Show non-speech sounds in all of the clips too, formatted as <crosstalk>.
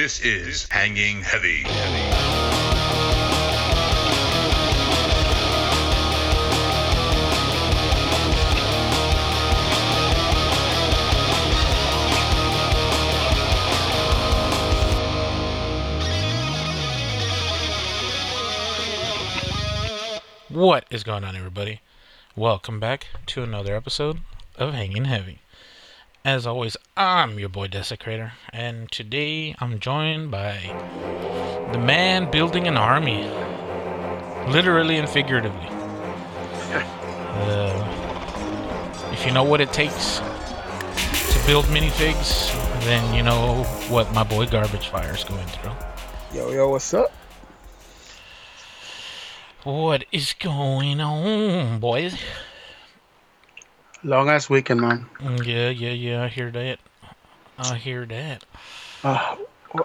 This is Hanging Heavy. What is going on, everybody? Welcome back to another episode of Hanging Heavy. As always, I'm your boy Desecrator, and today I'm joined by the man building an army, literally and figuratively. Uh, if you know what it takes to build minifigs, then you know what my boy Garbage Fire is going through. Yo, yo, what's up? What is going on, boys? Long ass weekend, man. Yeah, yeah, yeah. I hear that. I hear that. Uh,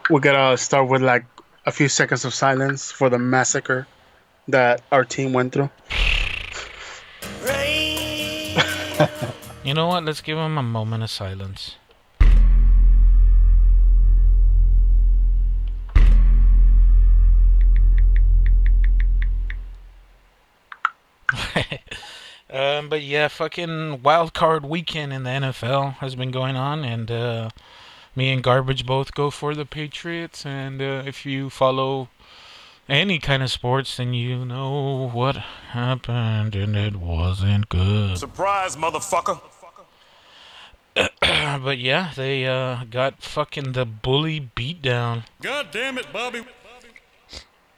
we gotta start with like a few seconds of silence for the massacre that our team went through. <laughs> You know what? Let's give him a moment of silence. <laughs> um, but yeah, fucking wild card weekend in the NFL has been going on, and uh, me and Garbage both go for the Patriots. And uh, if you follow any kind of sports, then you know what happened, and it wasn't good. Surprise, motherfucker. <clears throat> but yeah, they uh, got fucking the bully beat down. God damn it, Bobby.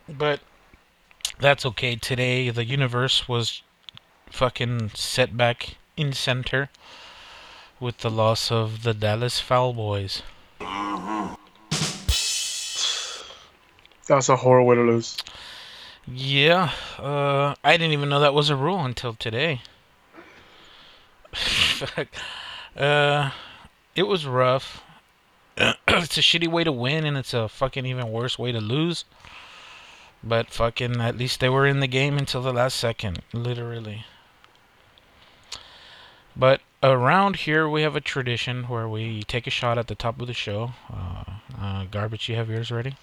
But that's okay. Today, the universe was fucking setback in center with the loss of the Dallas Cowboys. That was a horrible way to lose. Yeah, uh, I didn't even know that was a rule until today. <laughs> Fuck. uh, it was rough. <clears throat> it's a shitty way to win, and it's a fucking even worse way to lose. But fucking, at least they were in the game until the last second, literally. But around here, we have a tradition where we take a shot at the top of the show. Uh, uh, garbage, you have yours ready?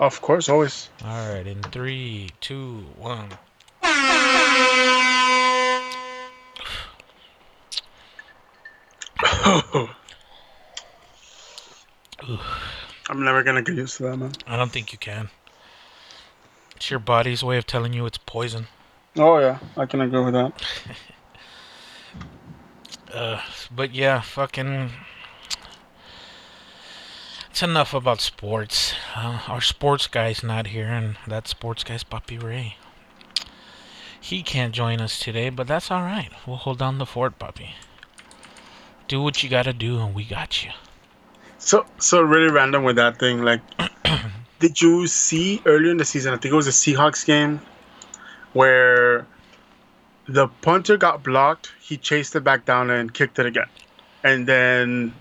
Of course, always. All right, in three, two, one. I'm never gonna get used to that, man. I don't think you can. It's your body's way of telling you it's poison. Oh yeah, I can agree with that. <laughs> Uh, but yeah, fucking. It's enough about sports. Uh, our sports guy's not here, and that sports guy's Poppy Ray. He can't join us today, but that's alright. We'll hold down the fort, Poppy. Do what you gotta do, and we got you. So, so really random with that thing. Like, <coughs> did you see earlier in the season? I think it was a Seahawks game where the punter got blocked. He chased it back down and kicked it again, and then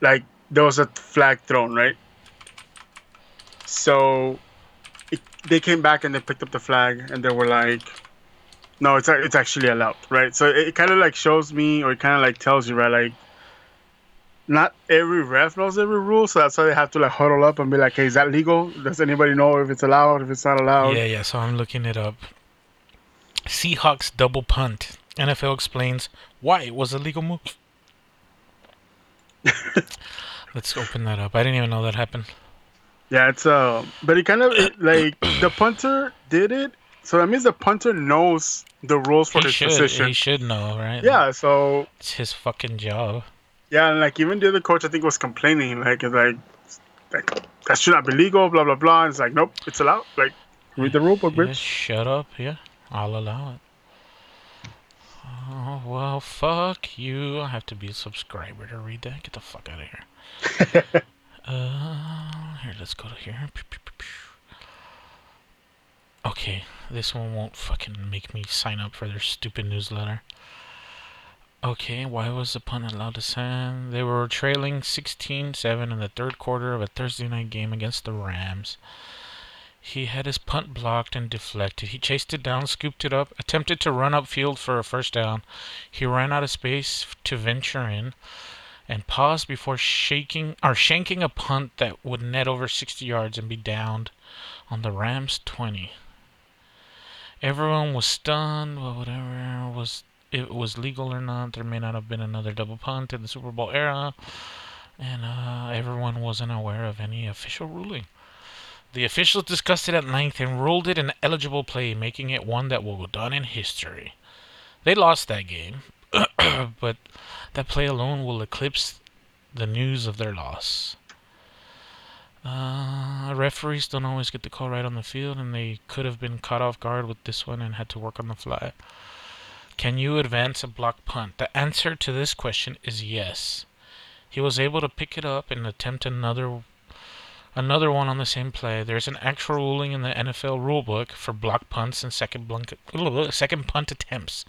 like there was a flag thrown, right? So it, they came back and they picked up the flag and they were like, "No, it's it's actually allowed, right?" So it, it kind of like shows me, or it kind of like tells you, right, like not every ref knows every rule, so that's why they have to like huddle up and be like, "Hey, is that legal? Does anybody know if it's allowed? If it's not allowed?" Yeah, yeah, so I'm looking it up. Seahawks double punt. NFL explains why it was a legal move. <laughs> Let's open that up. I didn't even know that happened. Yeah, it's uh, but it kind of it, like the punter did it, so that means the punter knows the rules for He his should, position. he should know, right? Yeah, so It's his fucking job. yeah, and like even the other coach, I think was complaining, like it's like, like that should not be legal, blah blah blah. And it's like, nope, it's allowed. Like, read the rule book, Yeah, bitch. shut up, yeah. I'll allow it. Oh, well, fuck you. I have to be a subscriber to read that. Get the fuck out of here. <laughs> uh, here, let's go to here. Okay, this one won't fucking make me sign up for their stupid newsletter. Okay, why was the punt allowed to send? They were trailing 16-7 in the third quarter of a Thursday night game against the Rams. He had his punt blocked and deflected. He chased it down, scooped it up, attempted to run upfield for a first down. He ran out of space to venture in, and paused before shaking or shanking a punt that would net over 60 yards and be downed on the Rams 20. Everyone was stunned, but whatever was it was legal or not, there may not have been another double punt in the Super Bowl era, and uh, everyone wasn't aware of any official ruling. The officials discussed it at length and ruled it an eligible play, making it one that will go down in history. They lost that game, <clears throat> but that play alone will eclipse the news of their loss. Uh, referees don't always get the call right on the field, and they could have been caught off guard with this one and had to work on the fly. Can you advance a block punt? The answer to this question is yes. He was able to pick it up and attempt another another one on the same play. There's an actual ruling in the NFL rulebook for block punts and second blunk, <laughs> second punt attempts.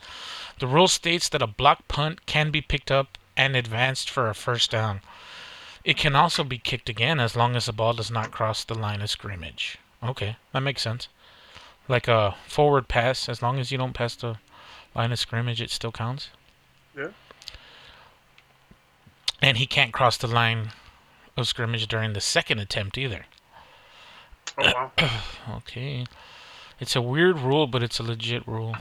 The rule states that a block punt can be picked up and advanced for a first down. It can also be kicked again as long as the ball does not cross the line of scrimmage. Okay, that makes sense. Like a forward pass, as long as you don't pass the line of scrimmage, it still counts. Yeah. And he can't cross the line of scrimmage during the second attempt either. Oh wow. <coughs> Okay. It's a weird rule, but it's a legit rule.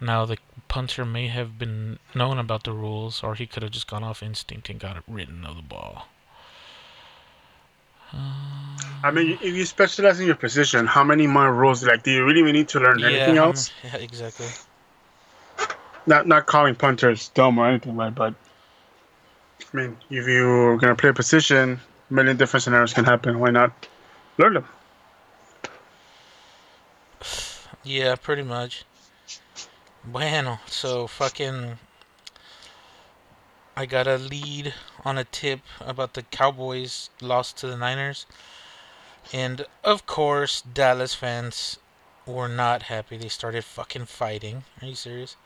Now, the punter may have been known about the rules, or he could have just gone off instinct and got it written of the ball. I mean, if you specialize in your position, how many more rules? Like, do you really need to learn anything um, else? Yeah, exactly. Not not calling punters dumb or anything, right? But I mean, if you're gonna play a position, a million different scenarios can happen. Why not learn them? Yeah, pretty much. Bueno, so fucking. I got a lead on a tip about the Cowboys lost to the Niners. And of course, Dallas fans were not happy. They started fucking fighting. Are you serious?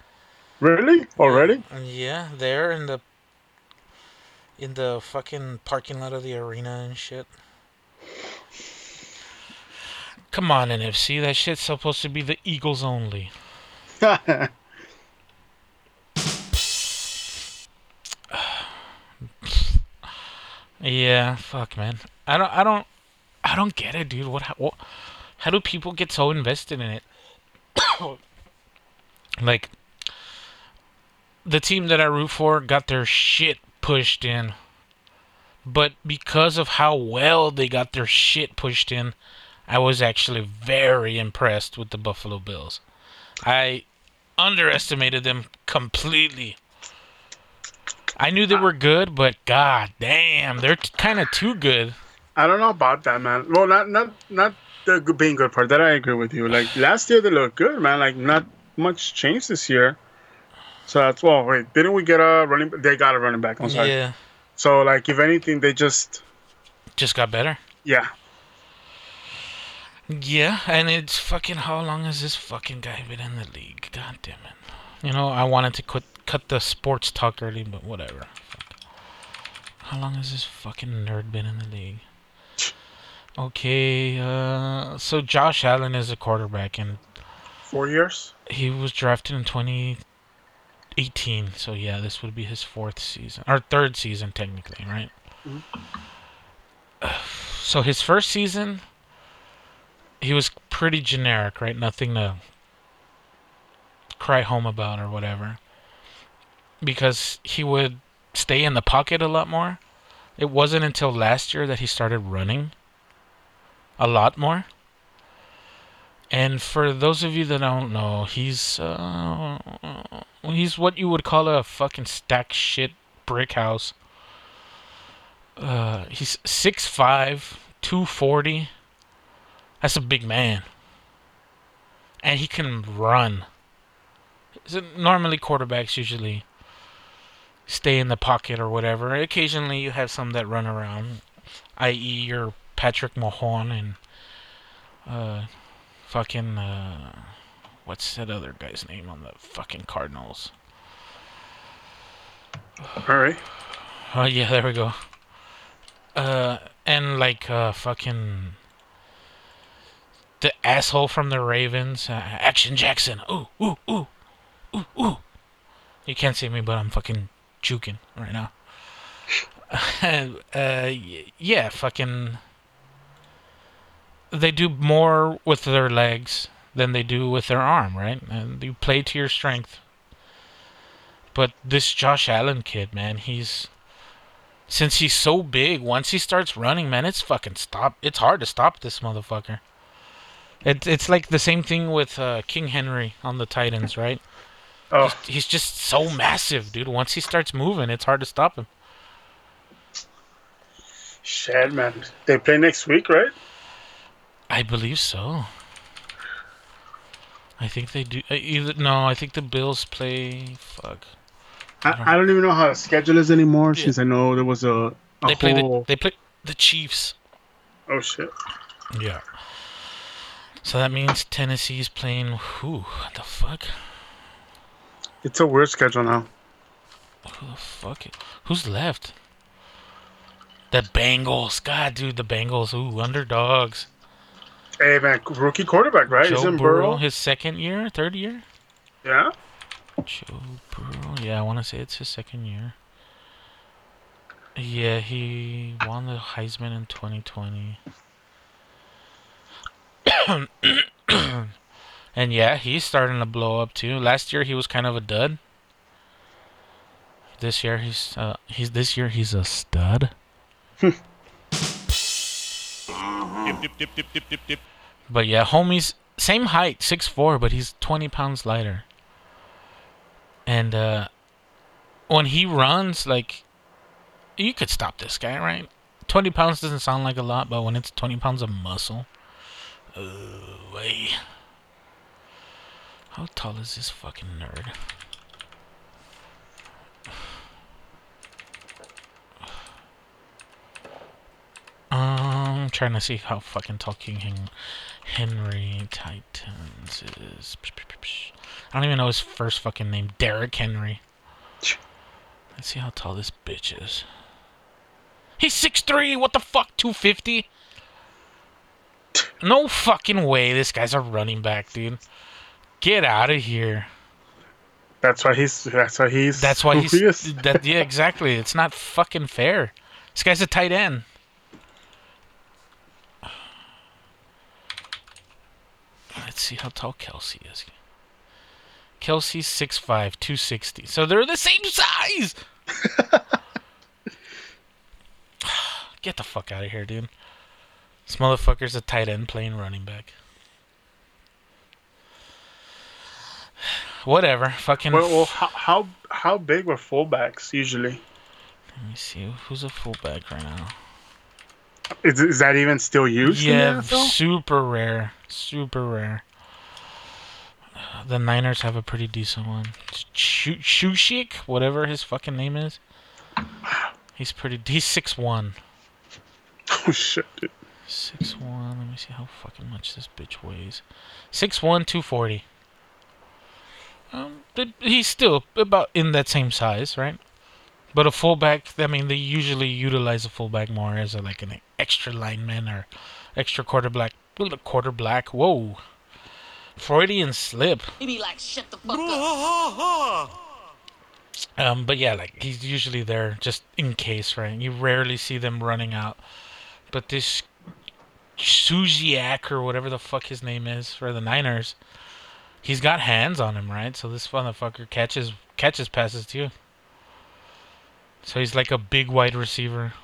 Really? Already? Yeah, they're in the in the fucking parking lot of the arena and shit. Come on, NFC. That shit's supposed to be the Eagles only. <sighs> Yeah, fuck, man. I don't, I don't, I don't get it, dude. What, what, how do people get so invested in it? <coughs> like, the team that I root for got their shit pushed in, but because of how well they got their shit pushed in, I was actually very impressed with the Buffalo Bills. I underestimated them completely. I knew they were good, but god damn, they're t- kind of too good. I don't know about that, man. Well, not not not the being good part. That I agree with you. Like last year, they looked good, man. Like not much change this year. So that's well. Wait, didn't we get a running? They got a running back. I'm sorry. Yeah, So like, if anything, they just just got better. yeah. Yeah, and it's fucking. How long has this fucking guy been in the league? God damn it. You know, I wanted to quit, cut the sports talk early, but whatever. Fuck. How long has this fucking nerd been in the league? Okay, uh, so Josh Allen is a quarterback, and Four years. he was drafted in 2018. So yeah, this would be his fourth season or third season technically, right? Mm-hmm. So his first season, he was pretty generic, right? Nothing to cry home about or whatever, because he would stay in the pocket a lot more. It wasn't until last year that he started running a lot more. And for those of you that don't know, he's uh, he's what you would call a fucking stack shit brick house. Uh, he's 6'5", 240. That's a big man. And he can run. So normally quarterbacks usually stay in the pocket or whatever. Occasionally you have some that run around, i.e. your Patrick Mahomes and uh, fucking uh, what's that other guy's name on the fucking Cardinals? Right. Oh yeah, there we go. Uh, and like uh, fucking the asshole from the Ravens, uh, Action Jackson. Ooh, ooh, ooh, ooh, ooh. You can't see me, but I'm fucking juking right now. <laughs> uh, yeah, fucking. They do more with their legs than they do with their arm, right? And you play to your strength. But this Josh Allen kid, man, he's since he's so big, once he starts running, man, it's fucking stop. It's hard to stop this motherfucker. It, it's like the same thing with uh, King Henry on the Titans, right? Oh, He's, he's just so massive, dude. Once he starts moving, it's hard to stop him. shit, man. They play next week, right? I believe so. I think they do. Uh, either no, I think the Bills play. Fuck. I, I don't even know how the schedule is anymore Yeah. since I know there was a, a They play the they play the Chiefs. oh shit! Yeah. So that means Tennessee's playing. Who the fuck? It's a weird schedule now. Who the fuck? Who's left? The Bengals. God, dude, the Bengals. Ooh, underdogs. Hey man, rookie quarterback, right? Joe Isn't Burrow, Burrow? his second year, third year. Yeah. Joe Burrow. Yeah, I want to say it's his second year. Yeah, he won the Heisman in 2020. <coughs> and yeah, he's starting to blow up too. Last year he was kind of a dud. This year he's uh he's this year he's a stud. <laughs> Dip, dip, dip, dip, dip, dip. But yeah, homie's same height, 6'4", but he's 20 pounds lighter. And uh when he runs, like you could stop this guy, right? 20 pounds doesn't sound like a lot, but when it's 20 pounds of muscle, oh, way. How tall is this fucking nerd? <sighs> Um, trying to see how fucking tall King Hen- Henry Titans is. I don't even know his first fucking name. Derrick Henry. Let's see how tall this bitch is. He's 6'3", what the fuck, 250? No fucking way this guy's a running back, dude. Get out of here. That's why he's. That's why he's. That's why he's that yeah, exactly. It's not fucking fair. This guy's a tight end. Let's see how tall Kelce is. Kelce's 6'5", 260. So they're the same size. <laughs> Get the fuck out of here, dude. This motherfucker's a tight end playing running back. <sighs> Whatever. Fucking. Well, well how, how how big were fullbacks usually? Let me see. Who's a fullback right now? Is, is that even still used? Yeah, in the NFL? super rare. Super rare. The Niners have a pretty decent one. Shu- Shushik, whatever his fucking name is. He's pretty. He's six one. <laughs> Oh shit! Dude. Six one. Let me see how fucking much this bitch weighs. Six one, two forty. Um, he's still about in that same size, right? But a fullback, I mean, they usually utilize a fullback more as a, like an extra lineman or extra quarterback. Quarterback. Whoa. Freudian slip. He be like, shut the fuck up. Um, but yeah, like he's usually there just in case, right? You rarely see them running out. But this Suziak or whatever the fuck his name is for the Niners, he's got hands on him, right? So this motherfucker catches catches passes too. So he's like a big wide receiver.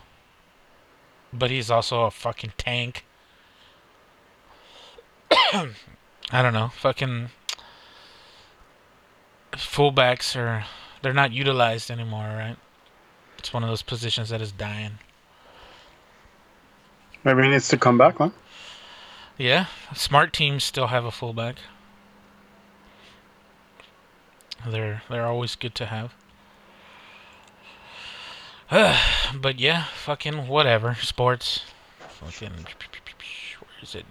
But he's also a fucking tank. <coughs> I don't know. Fucking fullbacks are they're not utilized anymore, right? It's one of those positions that is dying. Maybe he needs to come back, huh? Yeah, smart teams still have a fullback. They're they're always good to have. <sighs> but yeah, fucking whatever. Sports. Fucking where is it?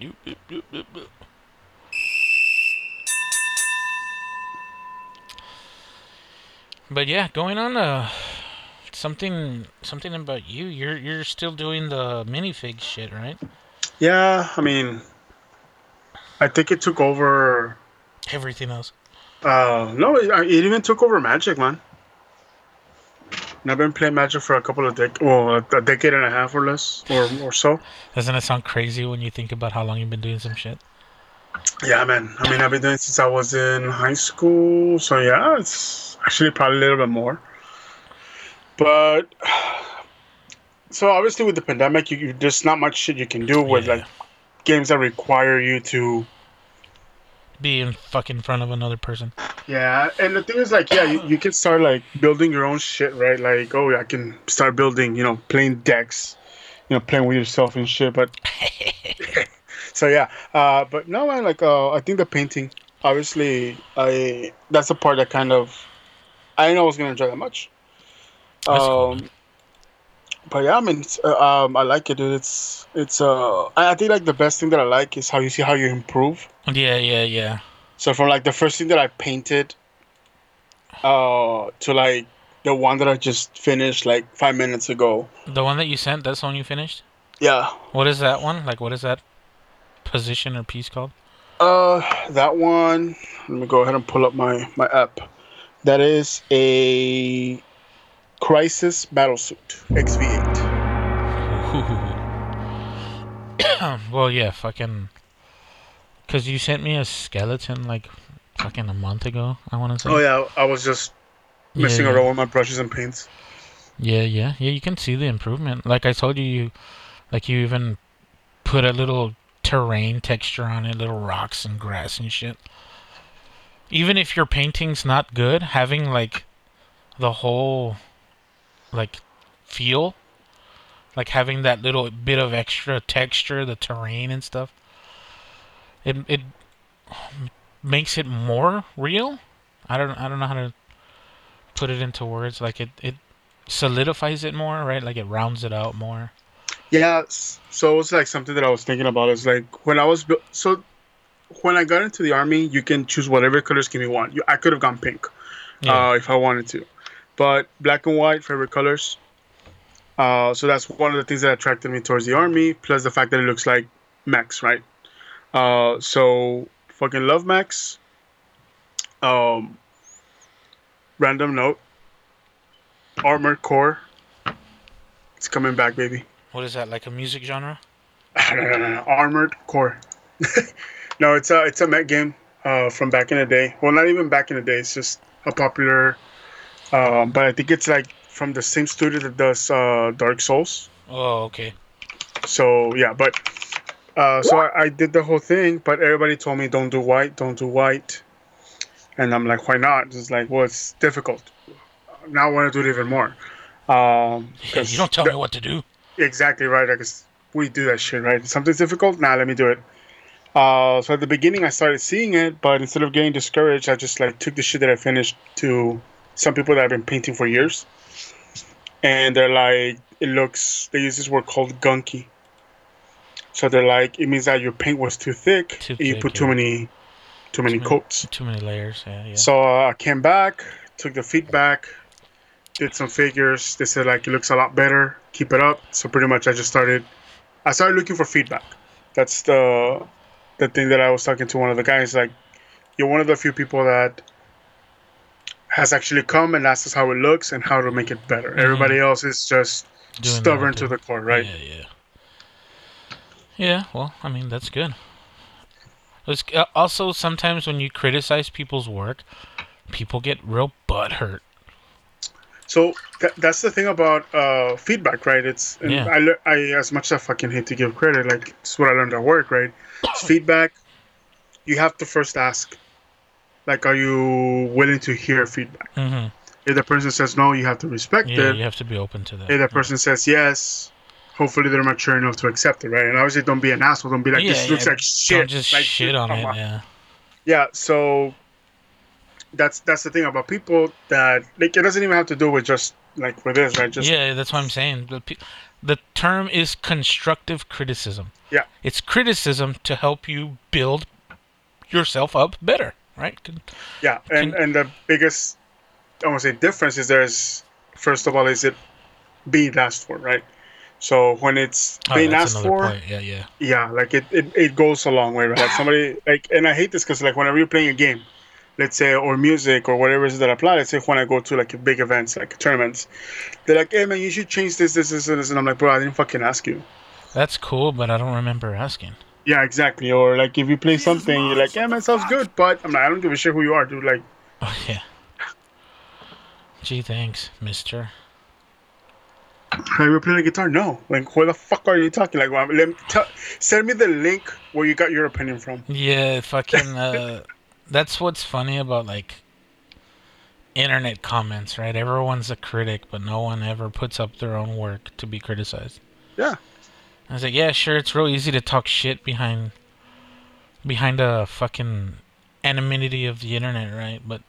But yeah, going on uh something something about you. You're you're still doing the minifig shit, right? Yeah, I mean, I think it took over. Everything else. Uh, no, it, it even took over Magic, man. and I've been playing Magic for a couple of decades, well, a, a decade and a half or less, or or so. Doesn't it sound crazy when you think about how long you've been doing some shit? Yeah, man. I mean, I've been doing it since I was in high school, so yeah, it's actually probably a little bit more. But so obviously with the pandemic, you, you there's not much shit you can do with Yeah. like games that require you to. Be in fucking front of another person. Yeah, and the thing is, like, yeah, you, you can start like building your own shit, right? Like, oh, I can start building, you know, playing decks, you know, playing with yourself and shit. But <laughs> so yeah, uh, but no, man, like, uh, I think the painting, obviously, I that's the part that kind of I didn't know I was gonna enjoy that much. That's cool, Um, but yeah, I mean, uh, um, I like it. Dude. It's it's uh, I I think like the best thing that I like is how you see how you improve. Yeah, yeah, yeah. So from like the first thing that I painted, uh, to like the one that I just finished like five minutes ago. The one that you sent, that's the one you finished? Yeah. What is that one? Like, what is that position or piece called? Uh, that one. Let me go ahead and pull up my my app. That is a Crisis Battlesuit XV8. <coughs> well, yeah, fucking. Because you sent me a skeleton, like, fucking a month ago, I want to say. Oh yeah, I was just messing Yeah. around with my brushes and paints. Yeah, yeah, yeah. You can see the improvement. Like I told you, you like you even put a little terrain texture on it, little rocks and grass and shit. Even if your painting's not good, having like the whole like feel, like having that little bit of extra texture, the terrain and stuff, it it makes it more real. I don't I don't know how to put it into words. Like it it solidifies it more, right? Like it rounds it out more. Yeah, so it's like something that I was thinking about. Is like when I was so when I got into the army, you can choose whatever color scheme you want. You, I could have gone pink, Yeah. uh, if I wanted to, but black and white favorite colors. Uh, so that's one of the things that attracted me towards the army. Plus the fact that it looks like Max, right? Uh, so fucking love Max. Um, random note. Armored Core. It's coming back, baby. What is that? Like a music genre? <laughs> Armored Core. <laughs> no, it's a it's a mech game uh, from back in the day. Well, not even back in the day. It's just a popular. Um, but I think it's like from the same studio that does uh, Dark Souls. Oh, okay. So yeah, but uh, so I, I did the whole thing, but everybody told me don't do white, don't do white, and I'm like, why not? It's like, well, it's difficult. Now I want to do it even more. Um, Yeah, you don't tell the- me what to do. Exactly right. I guess we do that shit, right? Something's difficult. Now let me do it. Uh, so at the beginning, I started seeing it, but instead of getting discouraged, I just like took the shit that I finished to some people that I've been painting for years, and they're like, it looks. They use this word called gunky. So they're like, it means that your paint was too thick. Too and you thick, put too yeah. many, too many many- coats. Too many layers. Yeah, yeah. So uh, I came back, took the feedback, did some figures. They said like it looks a lot better. Keep it up. So pretty much I just started. I started looking for feedback. That's the the thing that I was talking to one of the guys. Like you're one of the few people that has actually come and asked us how it looks and how to make it better. Everybody else is just Doing stubborn to the core, right? Yeah, yeah. Yeah, well, I mean, that's good. It's, uh, also, sometimes when you criticize people's work, people get real butthurt. So th- that's the thing about uh, feedback, right? It's and Yeah. I, le- I as much as I fucking hate to give credit, like it's what I learned at work, right? It's <coughs> feedback. You have to first ask, like, are you willing to hear feedback? hmm If the person says no, you have to respect Yeah, it. you have to be open to that. If the person says yes, hopefully they're mature enough to accept it, right? And obviously, don't be an asshole. Don't be like, Yeah, this looks yeah, like shit. Don't just like, shit on it. Yeah. yeah so that's that's the thing about people that like it doesn't even have to do with just like with this right just yeah, that's what I'm saying. The, the term is constructive criticism. Yeah. It's criticism to help you build yourself up better, right? Yeah, and Can- and the biggest I want to say difference is there's first of all is it being asked for, right? So when it's Oh, being that's asked for, point. Yeah, yeah. yeah, like it, it, it goes a long way, right? Like somebody like, and I hate this because like whenever you're playing a game, let's say, or music or whatever it is that apply. Let's say when I go to like big events, like tournaments, they're like, "Hey man, you should change this, this, this, and this," and I'm like, "Bro, I didn't fucking ask you." That's cool, but I don't remember asking. Yeah, exactly. Or like if you play something, you're like, "Yeah, man, sounds good," but I'm like, I don't give a shit who you are, dude. Like, Oh yeah. Gee, thanks, Mister. have you playing the guitar? No. Like, where the fuck are you talking? Like, well, let me tell, send me the link where you got your opinion from. Yeah, fucking. Uh, that's what's funny about like internet comments, right? Everyone's a critic, but no one ever puts up their own work to be criticized. Yeah. I was like, yeah, sure, it's real easy to talk shit behind behind a fucking anonymity of the internet, right? But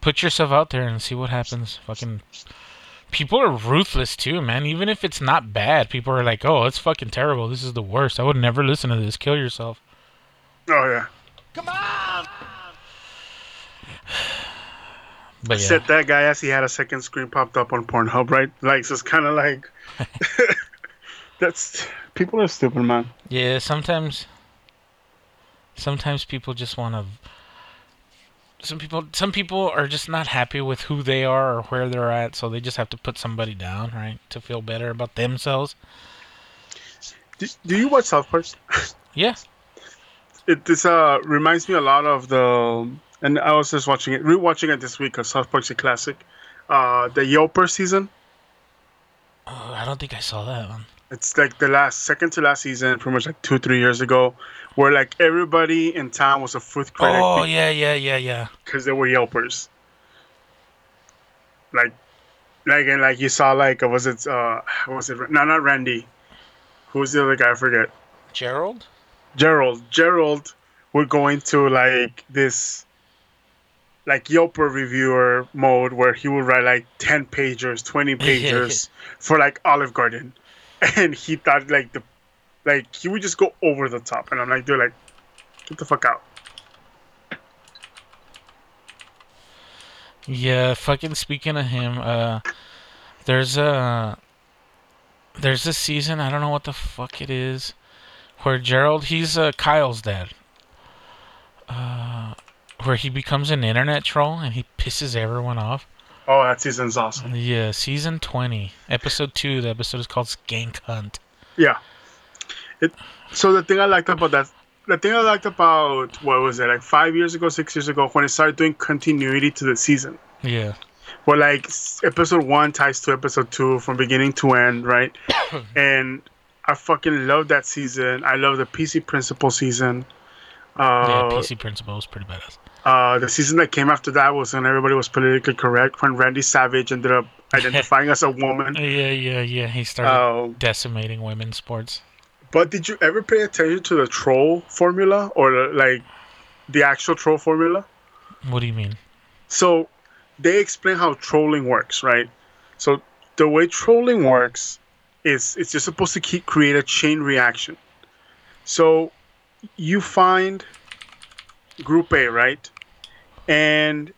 put yourself out there and see what happens. Fucking people are ruthless too, man. Even if it's not bad, people are like, "Oh, it's fucking terrible. This is the worst. I would never listen to this. Kill yourself." Oh yeah. But yeah, Said that guy as he had a second screen popped up on Pornhub, right? Like, so it's kind of like <laughs> that's people are stupid, man. yeah. Sometimes, sometimes people just want to. Some people, some people are just not happy with who they are or where they're at, so they just have to put somebody down, right, to feel better about themselves. Do, do you watch South Park? Yeah, it this uh reminds me a lot of the and I was just watching it rewatching it this week because South Park's a classic. Uh the Yelper season. oh, I don't think I saw that one. It's like the last second to last season, pretty much like two, three years ago, where like everybody in town was a fourth critic Oh yeah, yeah, yeah, yeah. because they were Yelpers. Like like and like you saw like uh, was it uh was it no not Randy. Who's the other guy? I forget. Gerald. Gerald. Gerald would go into like this like Yelper reviewer mode where he would write like 10 pagers, 20 <laughs> pagers for like Olive Garden. <laughs> And he thought like the like he would just go over the top and I'm like, dude like get the fuck out. Yeah, fucking speaking of him, uh there's a there's a season, I don't know what the fuck it is, where Gerald he's uh Kyle's dad. Uh where he becomes an internet troll and he pisses everyone off. Oh, that season's awesome. Yeah, season 20, episode 2. The episode is called Skank Hunt. Yeah. It so the thing I liked about that the thing I liked about what was it, like five years ago, six years ago, when it started doing continuity to the season. Yeah. where like episode one ties to episode two from beginning to end, right? <coughs> and I fucking love that season. I love the PC Principal season. Yeah, Uh, PC Principal was pretty badass. Uh, the season that came after that was when everybody was politically correct. When Randy Savage ended up <laughs> identifying as a woman. Yeah, yeah, yeah. He started Uh, decimating women's sports. but did you ever pay attention to the troll formula or like the actual troll formula? What do you mean? so they explain how trolling works, right? So the way trolling works is it's just supposed to keep create a chain reaction. So you find group A, right? And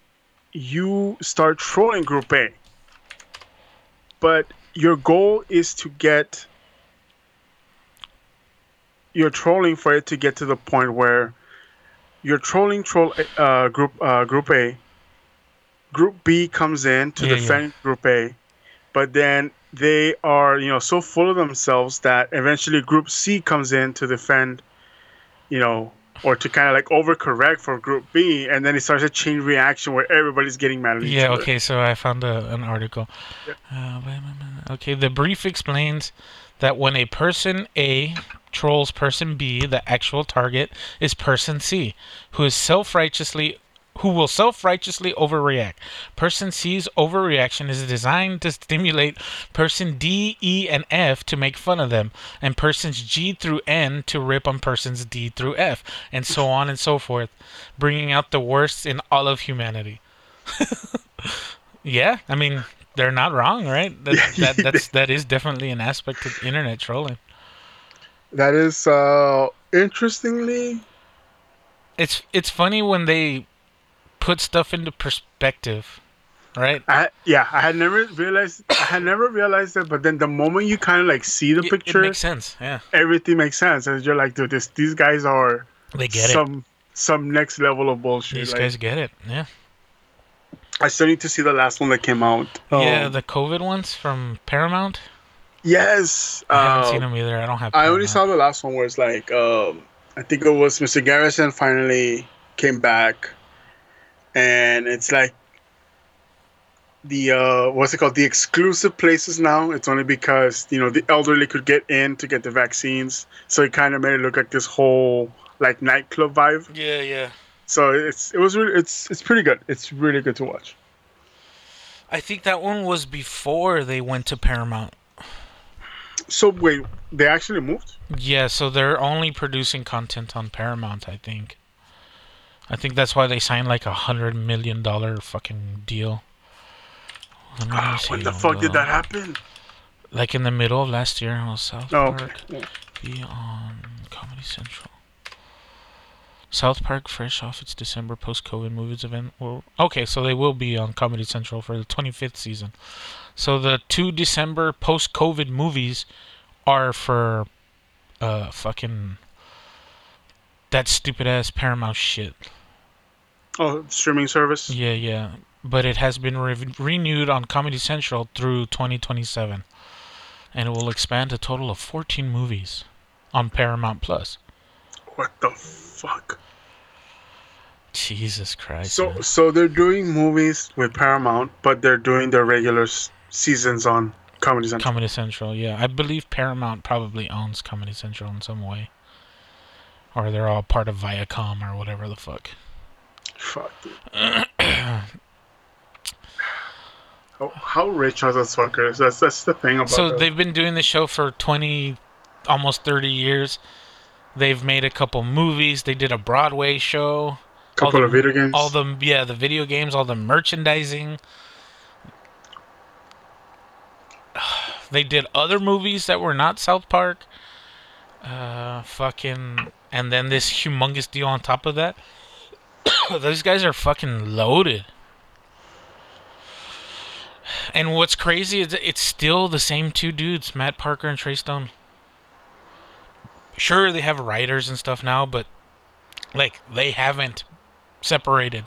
you start trolling group A. But your goal is to get you're trolling for it to get to the point where you're trolling troll uh, group uh, group A Group B comes in to Yeah, yeah. defend Group A, but then they are, you know, so full of themselves that eventually Group C comes in to defend, you know, or to kind of like overcorrect for Group B, and then it starts a chain reaction where everybody's getting mad at each Yeah, other. okay, so I found a, an article. Uh, a minute. Okay, the brief explains that when a person A trolls person B, the actual target is person C, who is self-righteously who will self-righteously overreact. Person C's overreaction is designed to stimulate person D, E, and F to make fun of them, and persons G through N to rip on persons D through F, and so on and so forth, bringing out the worst in all of humanity. <laughs> Yeah, I mean they're not wrong, right? That, <laughs> that that's that is definitely an aspect of internet trolling. That is, uh, interestingly, It's it's funny when they put stuff into perspective, right? I yeah, I had never realized, I had never realized that, but then the moment you kind of like see the It- picture, It makes sense. Yeah, everything makes sense, and you're like, dude, this these guys are they get it. some some next level of bullshit. These like, guys get it. Yeah. I still need to see the last one that came out. yeah, Um, the COVID ones from Paramount. yes. I haven't uh, seen them either. I don't have. I only saw the last one where it's like, um, I think it was Mr. Garrison finally came back, and it's like the uh, what's it called? The exclusive places now. It's only because you know the elderly could get in to get the vaccines, so it kind of made it look like this whole like nightclub vibe. Yeah, yeah. So it's it was really it's it's pretty good. It's really good to watch. I think that one was before they went to Paramount. So wait, they actually moved? Yeah, so they're only producing content on Paramount. I think. I think that's why they signed like a hundred million dollar fucking deal. Ah, when the fuck did that happen? Like in the middle of last year, was South Oh, Park. okay. Be on Comedy Central. South Park, fresh off its December post-COVID movies event. Well, okay, so they will be on Comedy Central for the 25th season. So the two December post-COVID movies are for uh fucking that stupid ass Paramount shit. Oh, streaming service. Yeah, yeah. But it has been re- renewed on Comedy Central through 2027. And it will expand a total of 14 movies on Paramount Plus. What the fuck? Jesus Christ. So man. so they're doing movies with Paramount, but they're doing their regular s- seasons on Comedy Central. Comedy Central, yeah. I believe Paramount probably owns Comedy Central in some way. Or they're all part of Viacom or whatever the fuck. Fuck. How, <clears throat> how rich are those fuckers? That's that's the thing about. So them. they've been doing the show for 20, almost 30 years. They've made a couple movies. They did a Broadway show. couple all of the- video games. all the yeah the video games all the merchandising <sighs> they did other movies that were not south park uh fucking and then this humongous deal on top of that <coughs> those guys are fucking loaded. And what's crazy is it's still the same two dudes matt parker and trey stone. Sure they have writers and stuff now but like they haven't separated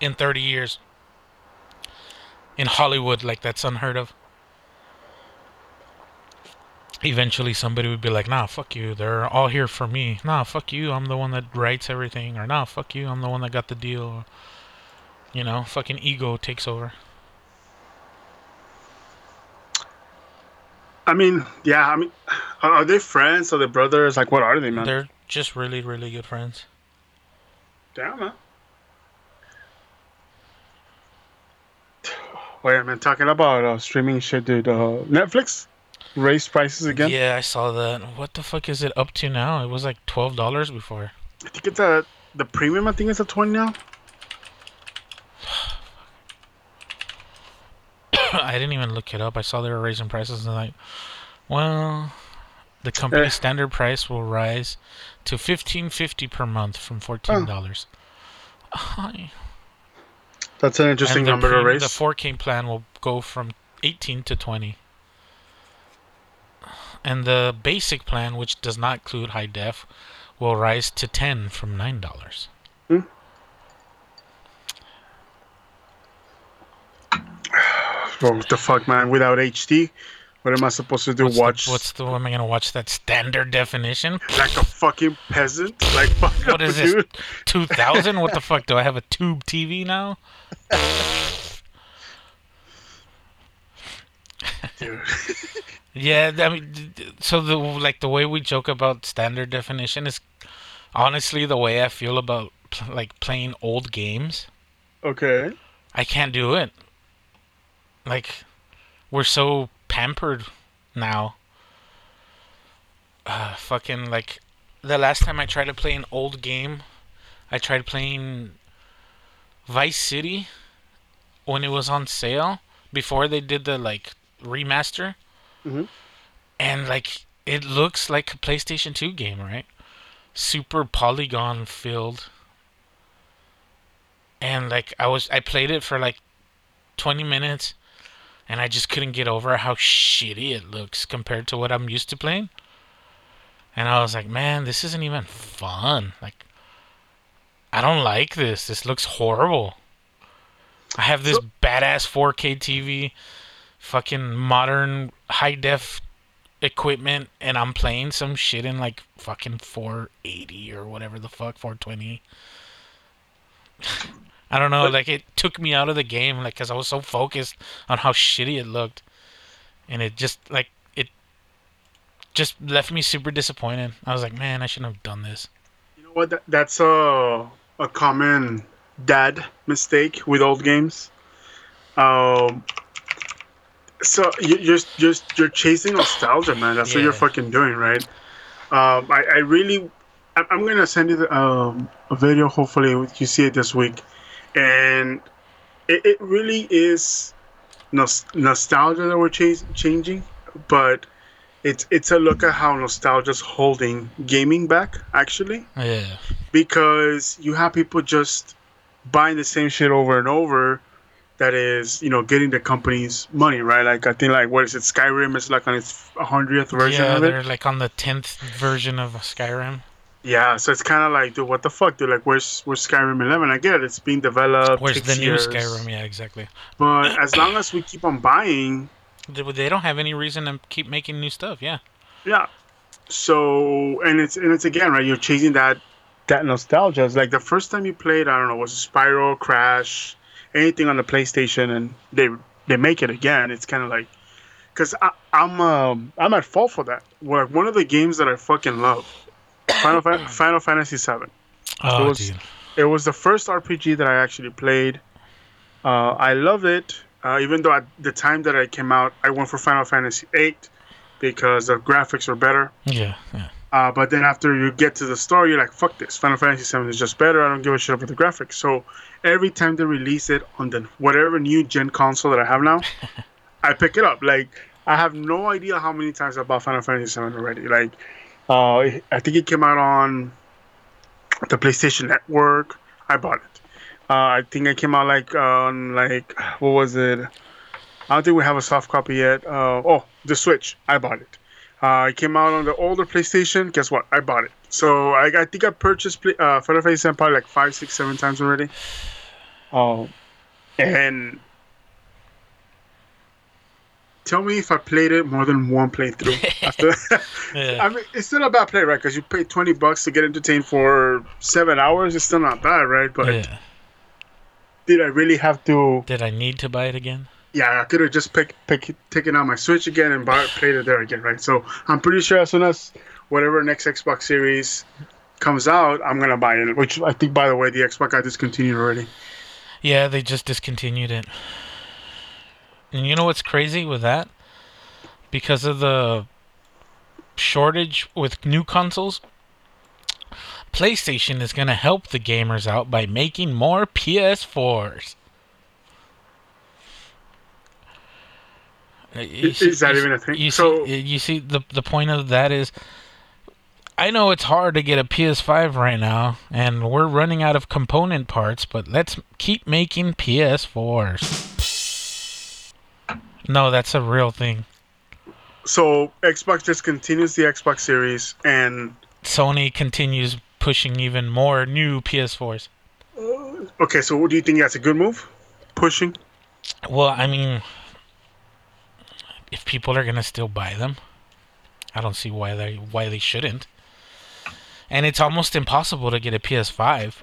in 30 years in Hollywood like that's unheard of eventually somebody would be like nah fuck you they're all here for me nah fuck you I'm the one that writes everything or nah fuck you I'm the one that got the deal you know fucking ego takes over I mean, yeah. I mean, are are they friends? Are they brothers? Like, what are they, man? they're just really really good friends Damn, man. <sighs> Wait, man. Talking about uh, streaming shit, dude. Uh, Netflix raised prices again. yeah I saw that what the fuck is it up to now it was like $12 before I think it's a the premium. I think it's a twenty now. <coughs> I didn't even look it up. I saw they were raising prices and like, well, the company Eh. standard price will rise to fifteen fifty per month from fourteen dollars. That's an interesting number to raise. the 4K plan will go from eighteen to twenty, and the basic plan, which does not include high def, will rise to ten from nine dollars. Oh, <sighs> what the fuck, man? Without HD, what am I supposed to do? What's Watch The, what's the? Am I gonna watch that standard definition? like a fucking peasant? Like, fuck What up, is this? dude. Two thousand? What the <laughs> fuck? Do I have a tube TV now? Dude. <laughs> Yeah, I mean, so the like the way we joke about standard definition is honestly the way I feel about like playing old games. Okay. I can't do it. Like we're so pampered now. Uh, fucking like the last time I tried to play an old game, I tried playing Vice City when it was on sale before they did the like remaster. Mhm. And like it looks like a PlayStation 2 game, right? Super polygon filled. And like I was I played it for like 20 minutes and I just couldn't get over how shitty it looks compared to what I'm used to playing. And I was like, man, this isn't even fun. Like I don't like this. This looks horrible. I have this So- badass 4K TV, fucking modern high def equipment, and I'm playing some shit in like fucking 480 or whatever the fuck, 420. <laughs> I don't know. Like it took me out of the game, like because I was so focused on how shitty it looked, and it just like it just left me super disappointed. I was like, man, I shouldn't have done this. You know what? That, that's a a common dad mistake with old games. Um. So you, you're just you're chasing nostalgia, man. That's what you're fucking doing, right? Um. I, I really, I'm, I'm gonna send you the, um a video. Hopefully, you see it this week, and it, it really is nos- nostalgia that we're chas- changing, but it's it's a look at how nostalgia's holding gaming back actually Yeah. because you have people just buying the same shit over and over that is you know getting the company's money right like i think like what is it skyrim is like on its 100th version yeah, of they're it like on the tenth version of Skyrim. yeah so it's kind of like dude what the fuck dude like where's where's skyrim 11 i get it it's being developed Where's the new Skyrim? Yeah, exactly. but as long as we keep on buying <clears throat> They, they don't have any reason to keep making new stuff. Yeah. Yeah. So and it's and it's again right. You're chasing that that nostalgia. It's like the first time you played, I don't know, was it Spyro Crash, anything on the PlayStation, and they they make it again. It's kind of like because I'm um I'm at fault for that. Where one of the games that I fucking love, Final Fa- <clears throat> Final Fantasy VII. Oh, was- dude. It was the first RPG that I actually played. Uh, I love it. Uh, even though at the time that I came out, I went for Final Fantasy VIII because the graphics were better. Yeah. Yeah. Uh, but then after you get to the story, you're like, fuck this. Final Fantasy VII is just better. I don't give a shit about the graphics. So every time they release it on the whatever new gen console that I have now, <laughs> I pick it up. Like I have no idea how many times I bought Final Fantasy VII already. Like uh, I think it came out on the PlayStation Network. I bought it. Uh, I think it came out like on like what was it? I don't think we have a soft copy yet. Uh, oh, the Switch. I bought it. Uh, it came out on the older PlayStation. Guess what? I bought it. So I, I think I purchased Play- uh, Final Fantasy VII probably like five, six, seven times already. Oh, and tell me if I played it more than one playthrough. <laughs> After, <laughs> Yeah. I mean, it's still a bad play, right? Because you pay twenty bucks to get entertained for seven hours. It's still not bad, right? But yeah. did I really have to? Did I need to buy it again? Yeah, I could have just pick, pick, taken out my Switch again and bought, played it there again, right? So I'm pretty sure as soon as whatever next Xbox Series comes out, I'm gonna buy it. Which I think, by the way, the Xbox got discontinued already. Yeah, they just discontinued it. And you know what's crazy with that? Because of the shortage with new consoles, PlayStation is to help the gamers out by making more PS4s. You Is- is that even a see- thing? You So- see, eh, you see the the point of that is I know it's hard to get a PS5 right now, and we're running out of component parts, but let's keep making PS4s. No, that's a real thing. So Xbox discontinues the Xbox Series, and Sony continues pushing even more new PS4s. okay, so what do you think that's a good move? Pushing. Well, I mean, if people are gonna still buy them, I don't see why they why they shouldn't. And it's almost impossible to get a PS5.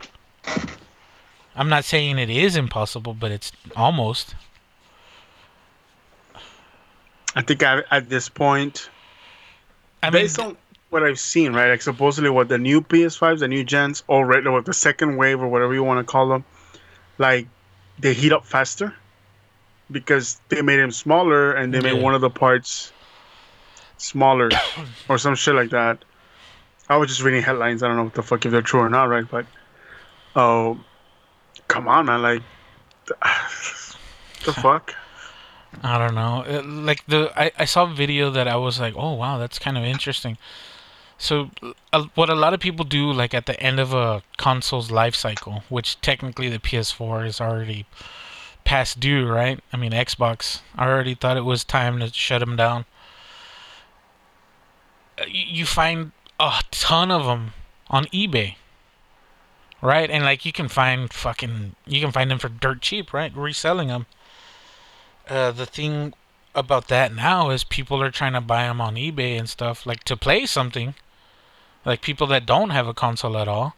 I'm not saying it is impossible, but it's almost. I think I, at this point, I mean, based on what I've seen, right? Like supposedly what the new PS5s, the new gens, already, or the second wave, or whatever you want to call them, like they heat up faster because they made him smaller and they Yeah. made one of the parts smaller <coughs> or some shit like that. I was just reading headlines. I don't know what the fuck if they're true or not, right? But oh, come on, man! Like <sighs> the fuck. I don't know. Uh, Like the I, I saw a video that I was like, "Oh wow, that's kind of interesting." So uh, what a lot of people do like at the end of a console's life cycle, which technically the PS4 is already past due, right? I mean, Xbox I already thought it was time to shut them down. Uh, You find a ton of them on eBay. right? And like you can find fucking you can find them for dirt cheap, right? Reselling them. Uh, the thing about that now is people are trying to buy them on eBay and stuff, like to play something. Like people that don't have a console at all,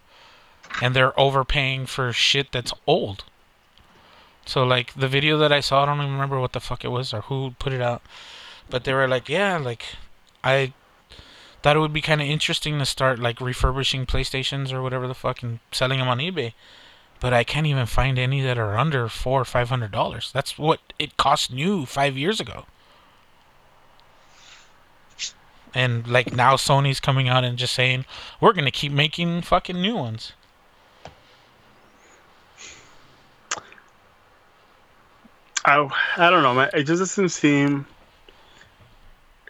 and they're overpaying for shit that's old. So like the video that I saw, I don't even remember what the fuck it was or who put it out, but they were like, yeah, like I thought it would be kind of interesting to start like refurbishing PlayStations or whatever the fuck and selling them on eBay. But I can't even find any that are under four or five hundred dollars. That's what it cost new five years ago. And like now Sony's coming out and just saying, we're gonna keep making fucking new ones. I, I don't know, man. It just doesn't seem.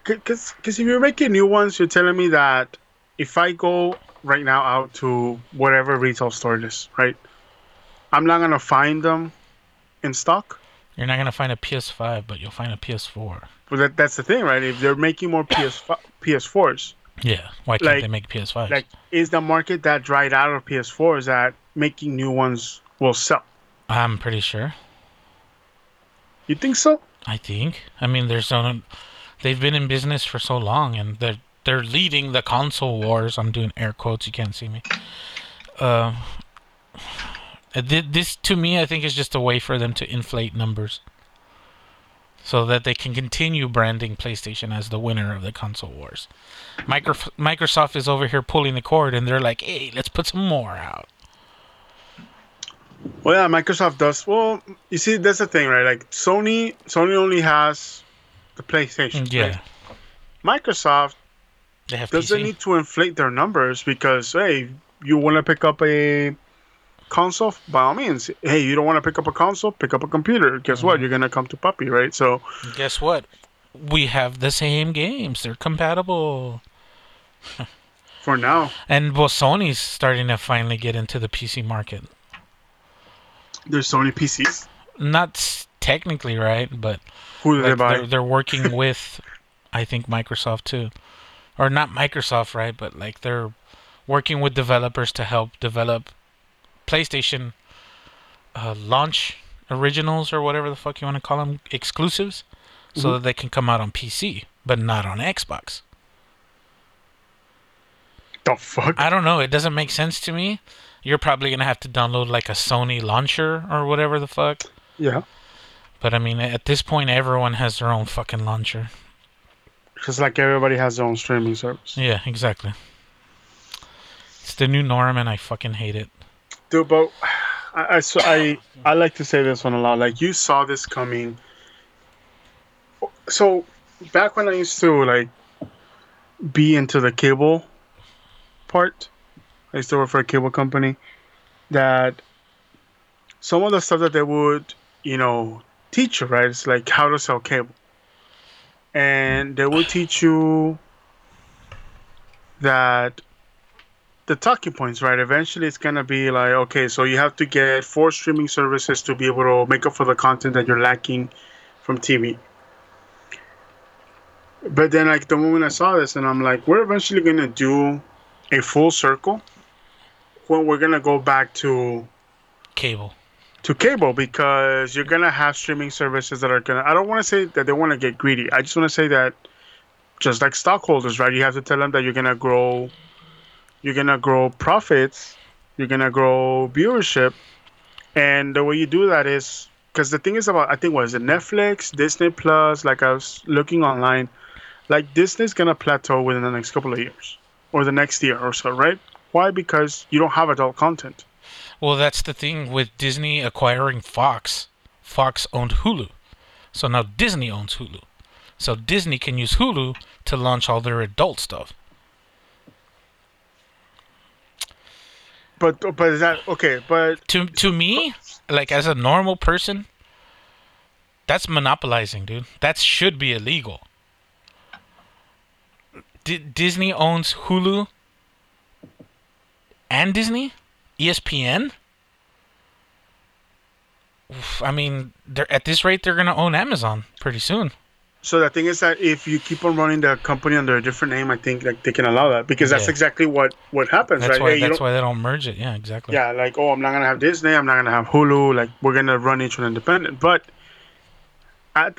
Because if you're making new ones, you're telling me that if I go right now out to whatever retail store it is, right, I'm not going to find them in stock. You're not gonna find a PS5, but you'll find a PS4. But that, that's the thing, right? If they're making more PS PS4s, Yeah. Why can't Like- they make PS5s? like, is the market that dried out of PS4s that making new ones will sell? I'm pretty sure. You think so? I think. I mean, there's no. They've been in business for so long, and they're they're leading the console wars. I'm doing air quotes. You can't see me. Uh, this to me, I think, is just a way for them to inflate numbers, so that they can continue branding PlayStation as the winner of the console wars. Micro- Microsoft is over here pulling the cord, and they're like, "Hey, let's put some more out." Well, yeah, Microsoft does. Well, you see, that's the thing, right? Like Sony, Sony only has the PlayStation. Yeah, right? Microsoft they have doesn't PC. need to inflate their numbers because hey, you want to pick up a console by all means. Hey, you don't want to pick up a console, pick up a computer. Guess Mm-hmm. what? You're gonna come to Puppy, right? So Guess what? We have the same games. They're compatible. for now, And well, Sony's starting to finally get into the PC market. There's Sony PCs. Not technically right, but Who do they buy? They're, they're working <laughs> with, I think Microsoft too, or not Microsoft, right? But like they're working with developers to help develop PlayStation uh, launch originals or whatever the fuck you want to call them, exclusives, so that they can come out on PC, but not on Xbox. the fuck? I don't know. It doesn't make sense to me. You're probably gonna have to download like a Sony launcher or whatever the fuck. yeah, But I mean, at this point, everyone has their own fucking launcher. just like everybody has their own streaming service. Yeah, exactly. It's the new norm, and I fucking hate it. Dude, but I, I, so I, I like to say this one a lot. Like you saw this coming. So back when I used to like be into the cable part, I used to work for a cable company. That some of the stuff that they would, you know, teach you, right? It's like how to sell cable, and they would teach you that the talking points, right? Eventually, it's gonna be like, okay, so you have to get four streaming services to be able to make up for the content that you're lacking from TV. But then, like the moment I saw this, and I'm like, we're eventually gonna do a full circle when we're gonna go back to Cable. to cable because you're gonna have streaming services that are gonna. I don't want to say that they want to get greedy. I just want to say that, just like stockholders, right? You have to tell them that you're gonna grow, you're gonna grow profits, you're gonna grow viewership, and the way you do that is because the thing is about I think what is it Netflix, Disney Plus. Like I was looking online, like Disney's gonna plateau within the next couple of years or the next year or so, right? Why? Because you don't have adult content. Well, that's the thing with Disney acquiring Fox. Fox owned Hulu, so now Disney owns Hulu. So Disney can use Hulu to launch all their adult stuff. But but is that okay? But To to me, like as a normal person, that's monopolizing, dude. That should be illegal. D- Disney owns Hulu and Disney, ESPN. Oof, I mean, they're at this rate, they're gonna own Amazon pretty soon. So the thing is that if you keep on running the company under a different name, I think like they can allow that because that's Yeah. exactly what what happens, That's right? why Hey, that's why they don't merge it. Yeah, exactly. yeah, like oh, I'm not gonna have Disney, I'm not gonna have Hulu. Like we're gonna run each one independent, but at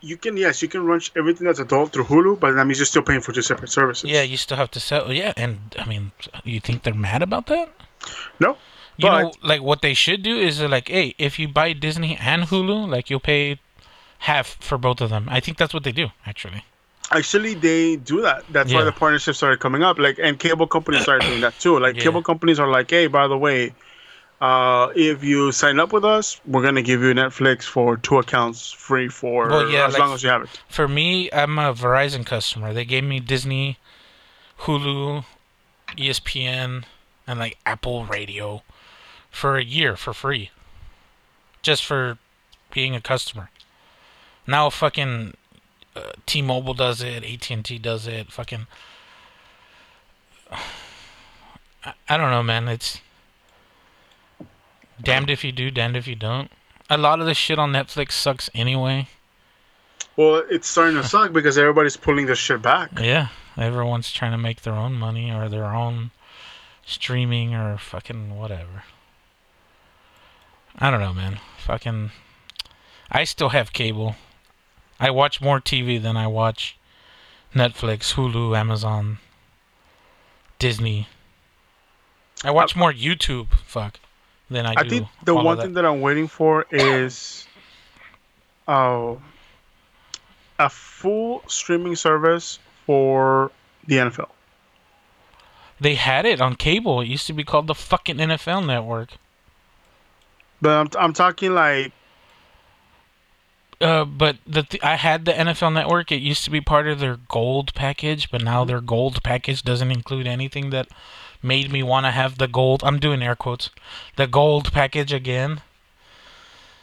you can yes, you can run everything that's adult through Hulu, but that means you're still paying for two separate services. Yeah, you still have to sell. Yeah, and I mean, you think they're mad about that? No. You But- know, like what they should do is like, hey, if you buy Disney and Hulu, like you'll pay half for both of them. I think that's what they do, actually. Actually, they do that. That's why the partnership started coming up. Like, and cable companies started doing that too. Like, Yeah. cable companies are like, hey, by the way, uh, if you sign up with us, we're gonna give you Netflix for two accounts free for Well, yeah, as like- long as you have it. For me, I'm a Verizon customer. They gave me Disney, Hulu, ESPN, and like Apple Radio for a year for free. Just for being a customer. Now fucking uh, T-Mobile does it, AT&T does it, fucking <sighs> I, I don't know, man. It's damned if you do, damned if you don't. A lot of the shit on Netflix sucks anyway. Well, it's starting to suck because everybody's pulling this shit back. Yeah, everyone's trying to make their own money or their own streaming or fucking whatever. I don't know, man. Fucking. I still have cable. I watch more TV than I watch Netflix, Hulu, Amazon, Disney. I watch uh, more YouTube, fuck, I do. I think the one that. thing that I'm waiting for is, oh, a full streaming service for the NFL. They had it on cable. It used to be called the fucking NFL Network. But I'm, I'm talking like Uh, but the th- I had the NFL Network. It used to be part of their gold package, but now their gold package doesn't include anything that made me want to have the gold. I'm doing air quotes. The gold package again.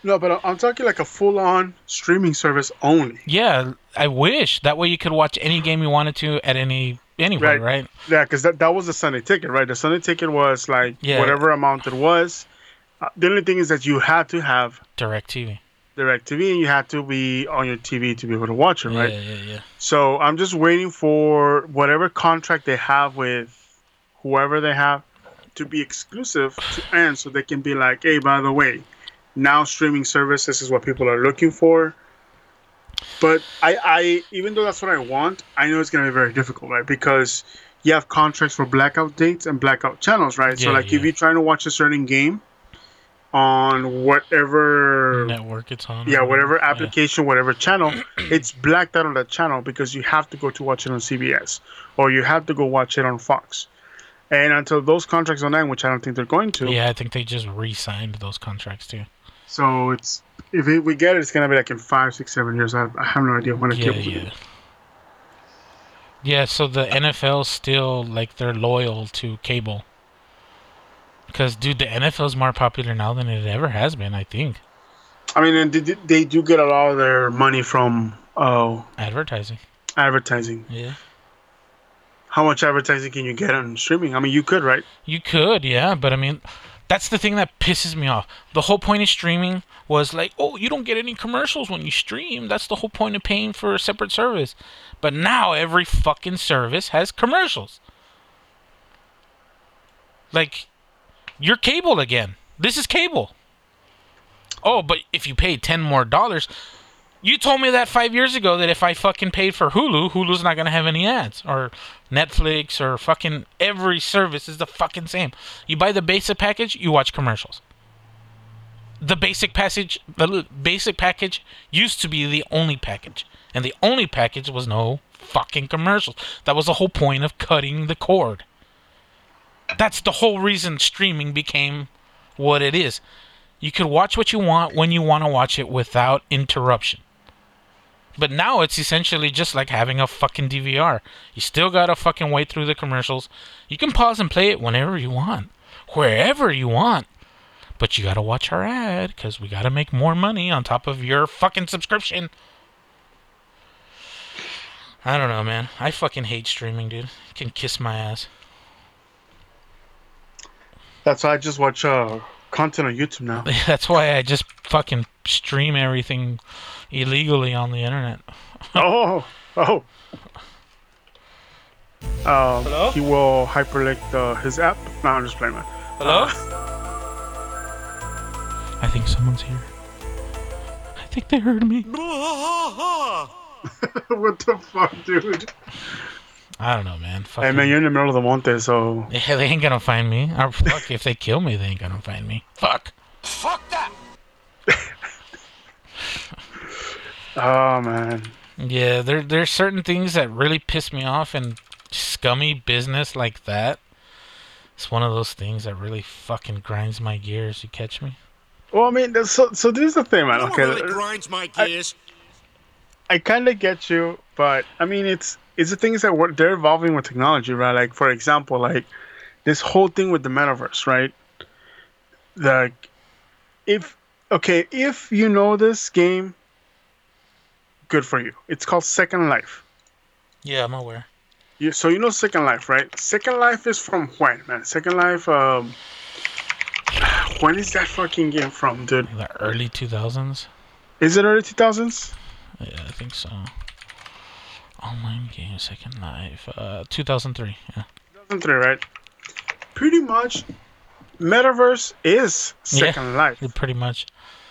no, but I'm talking like a full-on streaming service only. Yeah, I wish that way you could watch any game you wanted to at any anywhere, Right. right? Yeah, because that, that was the Sunday ticket, right? The Sunday ticket was like Yeah. whatever amount it was. Uh, the only thing is that you had to have Direct TV. DirecTV and you had to be on your TV to be able to watch it, right? Yeah, yeah, yeah. So I'm just waiting for whatever contract they have with whoever they have to be exclusive to end so they can be like, hey, by the way, now streaming services is what people are looking for. But I, I even though that's what I want, I know it's gonna be very difficult, right? Because you have contracts for blackout dates and blackout channels, right? so Yeah, like if you're trying to watch a certain game on whatever Network it's on. yeah, whatever Yeah. application, whatever channel, <clears throat> it's blacked out on that channel because you have to go to watch it on CBS or you have to go watch it on Fox. And until those contracts are end, which I don't think they're going to, Yeah, I think they just re-signed those contracts too. so it's if it, we get it, it's gonna be like in five, six, seven years. I, I have no idea when it Yeah, yeah. Yeah, so the NFL still like they're loyal to cable. Cause dude, the NFL is more popular now than it ever has been. I think I mean, and they, do- they do get a lot of their money from uh, advertising. advertising. Yeah, How much advertising can you get on streaming? I mean, you could, right? you could, yeah, but I mean, that's the thing that pisses me off. The whole point of streaming was like, oh, you don't get any commercials when you stream. That's the whole point of paying for a separate service. But now every fucking service has commercials. Like, you're cable again. This is cable. Oh, but if you pay ten more dollars, you told me that five years ago that if I fucking paid for Hulu, Hulu's not gonna have any ads or Netflix or fucking every service is the fucking same. You buy the basic package, you watch commercials. The basic package, the basic package used to be the only package, and the only package was no fucking commercials. That was the whole point of cutting the cord. That's the whole reason streaming became what it is. You could watch what you want when you want to watch it without interruption. But now it's essentially just like having a fucking DVR. You still gotta fucking wait through the commercials. You can pause and play it whenever you want, wherever you want. But you gotta watch our ad because we gotta make more money on top of your fucking subscription. I don't know, man. I fucking hate streaming, dude. Can kiss my ass. That's why I just watch uh, content on YouTube now. <laughs> That's why I just fucking stream everything illegally on the internet. <laughs> Oh, oh. Um, Hello? He will hyperlink the, his app. No, I'm just playing, man. Hello? I think someone's here. I think they heard me. <laughs> What the fuck, dude? I don't know, man. Fuck Hey, Fucking, man, you're in the middle of the monte, so. Yeah, <laughs> they ain't gonna find me. Or fuck, if they kill me, they ain't gonna find me. Fuck. Oh, man. Yeah, there there's certain things that really piss me off and scummy business like that. It's one of those things that really fucking grinds my gears. You catch me? Well, I mean, that's- so so this is the thing, man. You know Okay, what really uh, grinds my gears? I kind of get you, but I mean, it's it's the things that what they're evolving with technology, right? Like, for example, like this whole thing with the metaverse, right? Like, if okay, if you know this game, good for you. It's called Second Life. Yeah, I'm aware. Yeah, so you know Second Life, right? Second Life is from when, man? Second Life, um, when is that fucking game from, dude? The early 2000s. Is it early two thousands? Yeah, I think so. Online game, Second Life. Uh, 2003. Yeah. 2003, right? Pretty much, Metaverse is Second Life. Pretty much.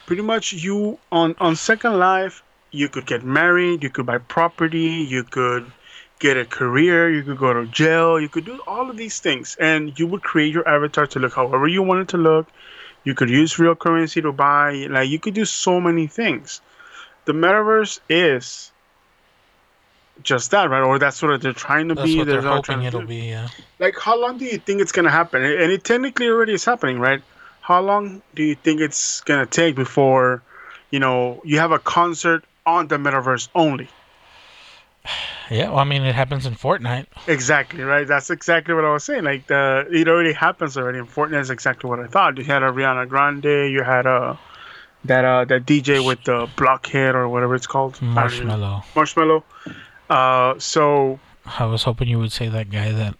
Pretty much, you on on Second Life, you could get married, you could buy property, you could get a career, you could go to jail, you could do all of these things, and you would create your avatar to look however you wanted to look. You could use real currency to buy, like you could do so many things. The Metaverse is just that, right? Or that's what they're trying to That's be. what they're trying hoping it'll do be. Yeah. like how long do you think it's gonna happen and it technically already is happening right how long do you think it's gonna take before you know you have a concert on the metaverse only Yeah. Well, I mean, it happens in Fortnite. exactly right that's exactly what i was saying like the it already happens already in fortnite is exactly what i thought you had a Ariana Grande you had a that uh that dj with the blockhead or whatever it's called I don't even know. Marshmello. marshmello uh so I was hoping you would say that guy that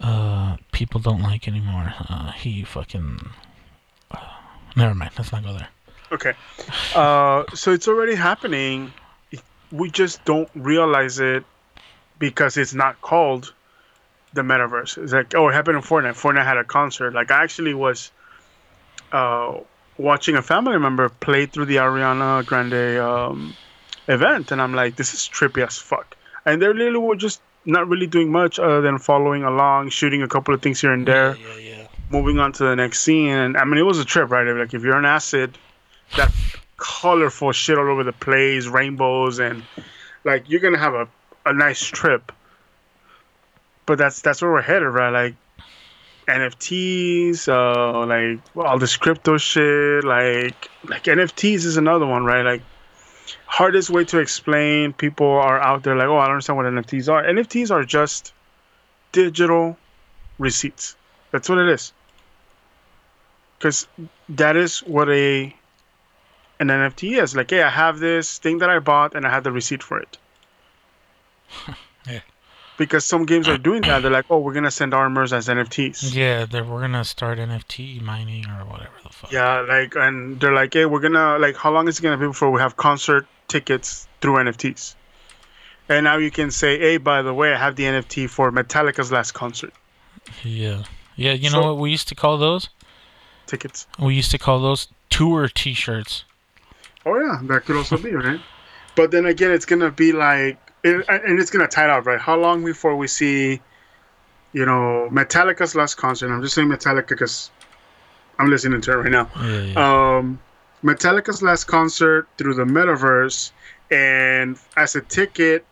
uh people don't like anymore. Uh, he fucking. Uh, never mind. Let's not go there. Okay. Uh, so it's already happening. We just don't realize it because it's not called the metaverse. It's like, oh, it happened in Fortnite. Fortnite had a concert. Like, I actually was uh, watching a family member play through the Ariana Grande um, event, and I'm like, this is trippy as fuck. And they literally were just not really doing much other than following along, shooting a couple of things here and there Yeah, yeah. moving on to the next scene. And I mean, it was a trip, right? Like if you're on acid, that colorful shit all over the place, rainbows, and like you're gonna have a, a nice trip. But that's that's where we're headed, right? Like NFTs, uh, like all this crypto shit, like like NFTs is another one, right? Like hardest way to explain. People are out there like, oh, I don't understand what NFTs are. NFTs are just digital receipts. That's what it is. Because that is what a an NFT is. Like, hey, I have this thing that I bought and I have the receipt for it. <laughs> Yeah. Because some games are doing that. They're like, oh, we're gonna send armors as NFTs. Yeah, they're, we're gonna start NFT mining or whatever the fuck. Yeah, like, and they're like, hey, we're gonna like, how long is it gonna be before we have concert tickets through NFTs? And now you can say, hey, by the way, I have the NFT for Metallica's last concert Yeah. Yeah, you know what we used to call those? tickets. We used to call those tour T-shirts. Oh yeah, that could also be right. But then again, it's gonna be like, it, and it's gonna tie it out, right? How long before we see, you know, Metallica's last concert? I'm just saying Metallica because I'm listening to it right now. Yeah, yeah. Um, Metallica's last concert through the metaverse, and as a ticket,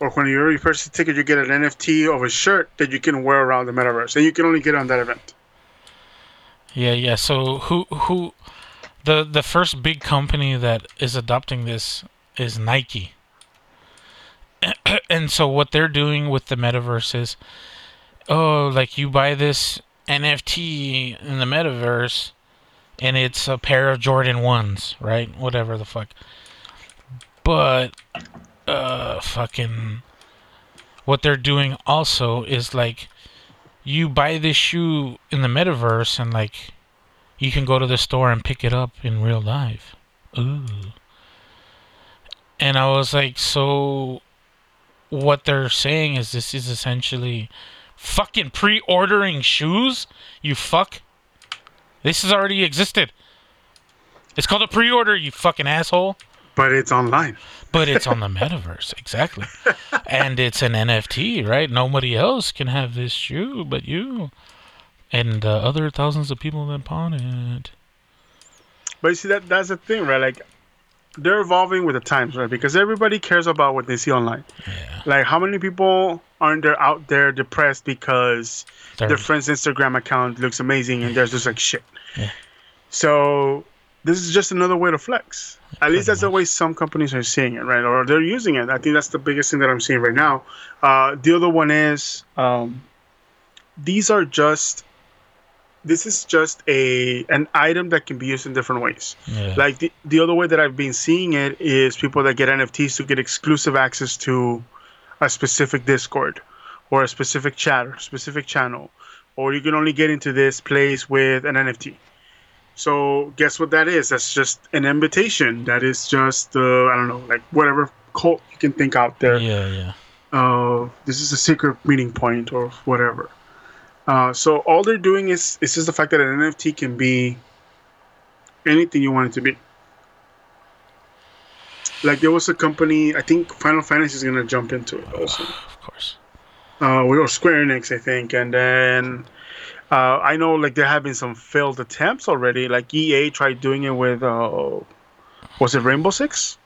or when you already purchase a ticket, you get an NFT of a shirt that you can wear around the metaverse, and you can only get it on that event. Yeah, yeah. So who who the the first big company that is adopting this is Nike. <clears throat> and so what they're doing with the metaverse is oh, like you buy this NFT in the metaverse and it's a pair of Jordan 1s, right? Whatever the fuck. But uh fucking what they're doing also is like you buy this shoe in the metaverse and like you can go to the store and pick it up in real life. Ooh. And I was like, so what they're saying is this is essentially fucking pre-ordering shoes? You fuck. This has already existed. It's called a pre-order, you fucking asshole. But it's online. But it's on the <laughs> metaverse, exactly. <laughs> And it's an NFT, right? Nobody else can have this shoe but you. And uh, other thousands of people in that bought it. But you see that that's the thing, right? Like they're evolving with the times, right? Because everybody cares about what they see online. Yeah. Like how many people aren't there out there depressed because They're- their friend's Instagram account looks amazing and theirs looks like shit. Yeah. So this is just another way to flex. At least that's the way some companies are seeing it, right? Or they're using it. I think that's the biggest thing that I'm seeing right now. Uh, the other one is um, these are just this is just a an item that can be used in different ways. Yeah. Like the, the other way that I've been seeing it is people that get NFTs to get exclusive access to a specific Discord or a specific chat or specific channel, or you can only get into this place with an NFT. So guess what that is? That's just an invitation. That is just uh, I don't know, like whatever cult you can think out there yeah, yeah. uh, this is a secret meeting point or whatever. Uh, so all they're doing is is just the fact that an NFT can be anything you want it to be. Like there was a company, I think Final Fantasy is gonna jump into it also, <sighs> Of course. uh, or Square Enix, I think, and then uh, I know like there have been some failed attempts already. Like EA tried doing it with, uh, was it Rainbow Six?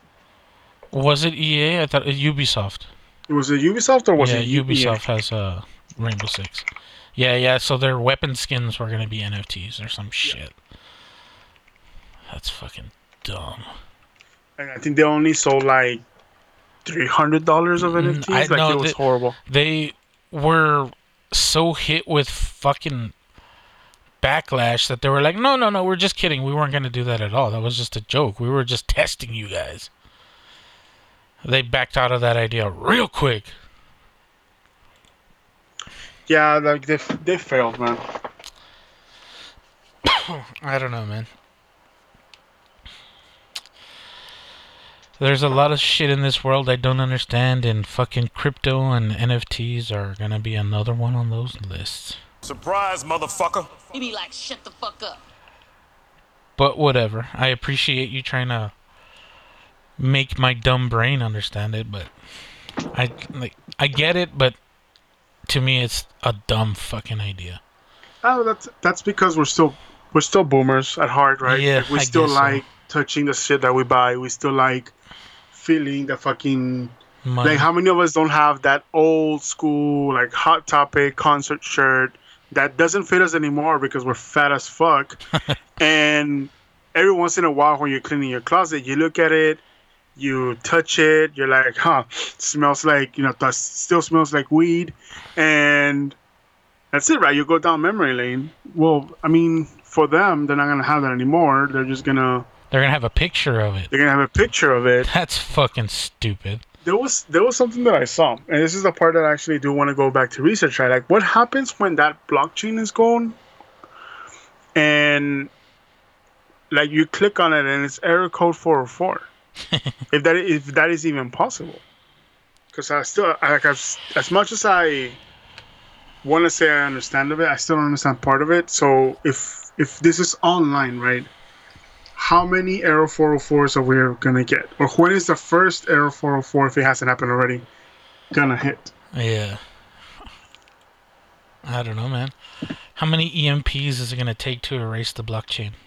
Was it EA? I thought uh, Ubisoft. It was it Ubisoft or was yeah, it EA? Ubisoft has uh, Rainbow Six. Yeah, yeah. So their weapon skins were gonna be NFTs or some shit. That's fucking dumb. And I think they only sold like three hundred dollars of Mm, NFTs. I like know it was that- horrible. They were so hit with fucking backlash that they were like, no, no, no, we're just kidding. We weren't gonna do that at all. That was just a joke. We were just testing you guys. They backed out of that idea real quick. Yeah, like they they failed, man. <coughs> I don't know, man. There's a lot of shit in this world I don't understand, and fucking crypto and NFTs are gonna be another one on those lists. Surprise, motherfucker. He be like, shut the fuck up. But whatever. I appreciate you trying to make my dumb brain understand it, but I like I get it, but to me it's a dumb fucking idea. Oh, that's that's because we're still we're still boomers at heart, right? Yeah, Like, we I still guess so. like touching the shit that we buy. We still like feeling the fucking Money. like. How many of us don't have that old school like hot topic concert shirt that doesn't fit us anymore because we're fat as fuck, <laughs> and every once in a while when you're cleaning your closet, you look at it. You touch it, you're like, huh, smells like, you know, that still smells like weed. And that's it, right? You go down memory lane. Well, I mean, for them, they're not gonna have that anymore. They're just gonna They're gonna have a picture of it. they're gonna have a picture of it. That's fucking stupid. There was there was something that I saw, and this is the part that I actually do want to go back to research. Right, like what happens when that blockchain is gone, and like you click on it and it's error code four hundred four. <laughs> if that if that is even possible, because I still like I've, as much as I want to say I understand of it, I still don't understand part of it. So if if this is online, right? How many Error 404s are we gonna get? Or when is the first Error 404, if it hasn't happened already, gonna hit? Yeah. I don't know, man. How many EMPs is it gonna take to erase the blockchain? <laughs>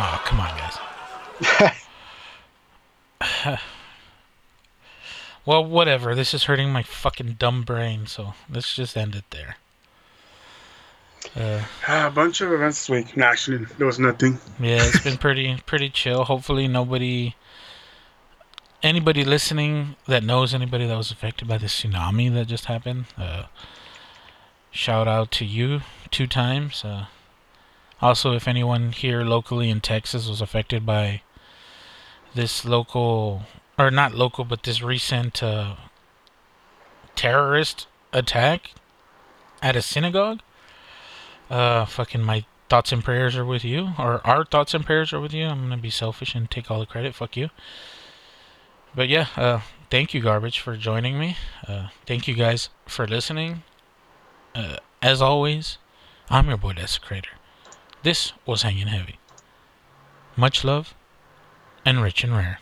Oh, come on, guys. <laughs> well, whatever. This is hurting my fucking dumb brain, so let's just end it there. Uh, Ah, a bunch of events this week. No, actually, there was nothing. yeah, it's been <laughs> pretty pretty chill. Hopefully, nobody, anybody listening that knows anybody that was affected by the tsunami that just happened. Uh, shout out to you two times. Uh, also, if anyone here locally in Texas was affected by this local, or not local, but this recent uh, terrorist attack at a synagogue, uh, fucking my thoughts and prayers are with you, or our thoughts and prayers are with you. I'm gonna be selfish and take all the credit. Fuck you. But yeah, uh, thank you, garbage, for joining me. Uh, thank you guys for listening. Uh, as always, I'm your boy Desecrator. This was Hanging Heavy. Much love, and rich and rare.